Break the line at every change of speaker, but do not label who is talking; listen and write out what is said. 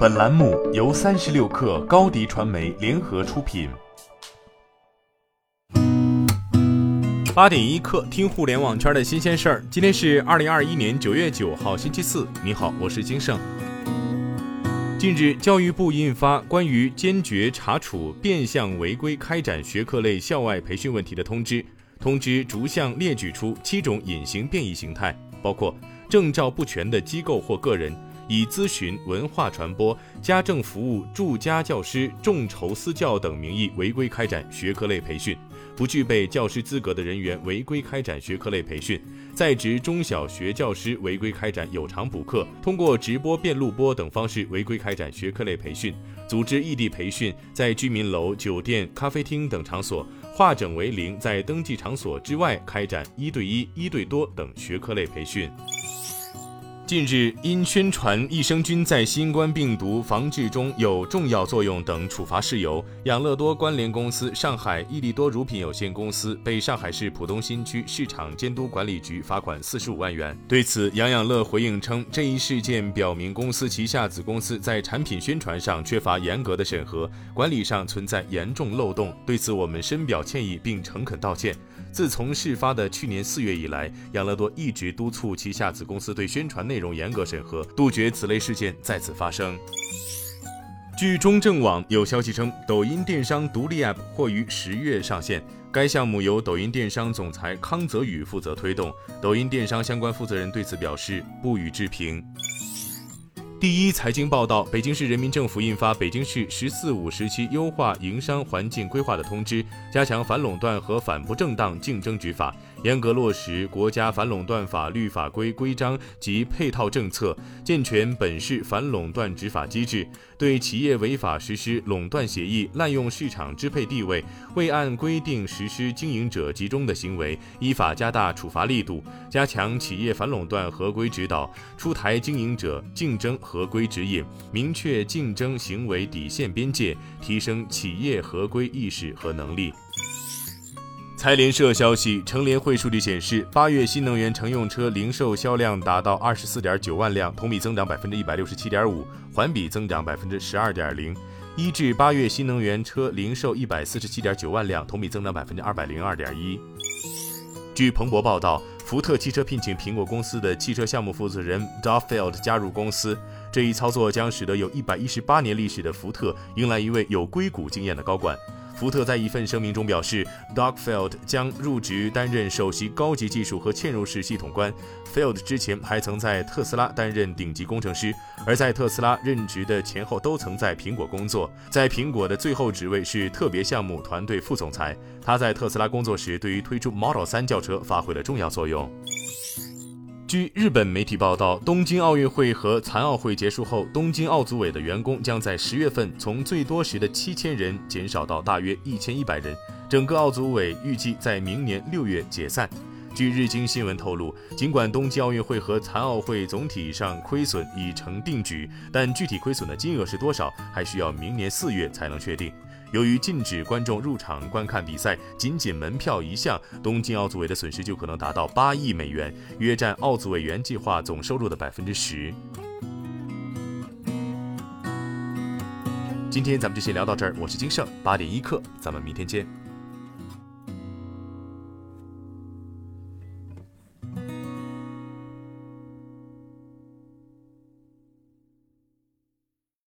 本栏目由三十六氪高低传媒联合出品。
八点一刻，听互联网圈的新鲜事儿。今天是二零二一年九月九号，星期四。你好，我是金盛。近日，教育部印发关于坚决查处变相违规开展学科类校外培训问题的通知，通知逐项列举出七种隐形变异形态，包括证照不全的机构或个人。以咨询、文化传播、家政服务、助家教师、众筹私教等名义违规开展学科类培训；不具备教师资格的人员违规开展学科类培训；在职中小学教师违规开展有偿补课；通过直播、变录播等方式违规开展学科类培训；组织异地培训；在居民楼、酒店、咖啡厅等场所化整为零，在登记场所之外开展一对一、一对多等学科类培训。近日，因宣传益生菌在新冠病毒防治中有重要作用等处罚事由，养乐多关联公司上海益利多乳品有限公司被上海市浦东新区市场监督管理局罚款四十五万元。对此，养养乐回应称，这一事件表明公司旗下子公司在产品宣传上缺乏严格的审核，管理上存在严重漏洞。对此，我们深表歉意并诚恳道歉。自从事发的去年四月以来，养乐多一直督促旗下子公司对宣传内容严格审核，杜绝此类事件再次发生。据中证网有消息称，抖音电商独立 App 或于十月上线，该项目由抖音电商总裁康泽宇负责推动。抖音电商相关负责人对此表示不予置评。第一财经报道：北京市人民政府印发《北京市“十四五”时期优化营商环境规划的通知》，加强反垄断和反不正当竞争执法。严格落实国家反垄断法律法规规章及配套政策，健全本市反垄断执法机制，对企业违法实施垄断协议、滥用市场支配地位、未按规定实施经营者集中的行为，依法加大处罚力度，加强企业反垄断合规指导，出台经营者竞争合规指引，明确竞争行为底线边界，提升企业合规意识和能力。财联社消息，乘联会数据显示，八月新能源乘用车零售销量达到二十四点九万辆，同比增长百分之一百六十七点五，环比增长百分之十二点零。一至八月新能源车零售一百四十七点九万辆，同比增长百分之二百零二点一。据彭博报道，福特汽车聘请苹果公司的汽车项目负责人 Duffield 加入公司，这一操作将使得有一百一十八年历史的福特迎来一位有硅谷经验的高管。福特在一份声明中表示，Dogfield 将入职担任首席高级技术和嵌入式系统官。Field 之前还曾在特斯拉担任顶级工程师，而在特斯拉任职的前后都曾在苹果工作。在苹果的最后职位是特别项目团队副总裁。他在特斯拉工作时，对于推出 Model 3轿车发挥了重要作用。据日本媒体报道，东京奥运会和残奥会结束后，东京奥组委的员工将在十月份从最多时的七千人减少到大约一千一百人。整个奥组委预计在明年六月解散。据日经新闻透露，尽管东京奥运会和残奥会总体上亏损已成定局，但具体亏损的金额是多少，还需要明年四月才能确定。由于禁止观众入场观看比赛，仅仅门票一项，东京奥组委的损失就可能达到八亿美元，约占奥组委原计划总收入的百分之十。今天咱们就先聊到这儿，我是金盛八点一刻，咱们明天见。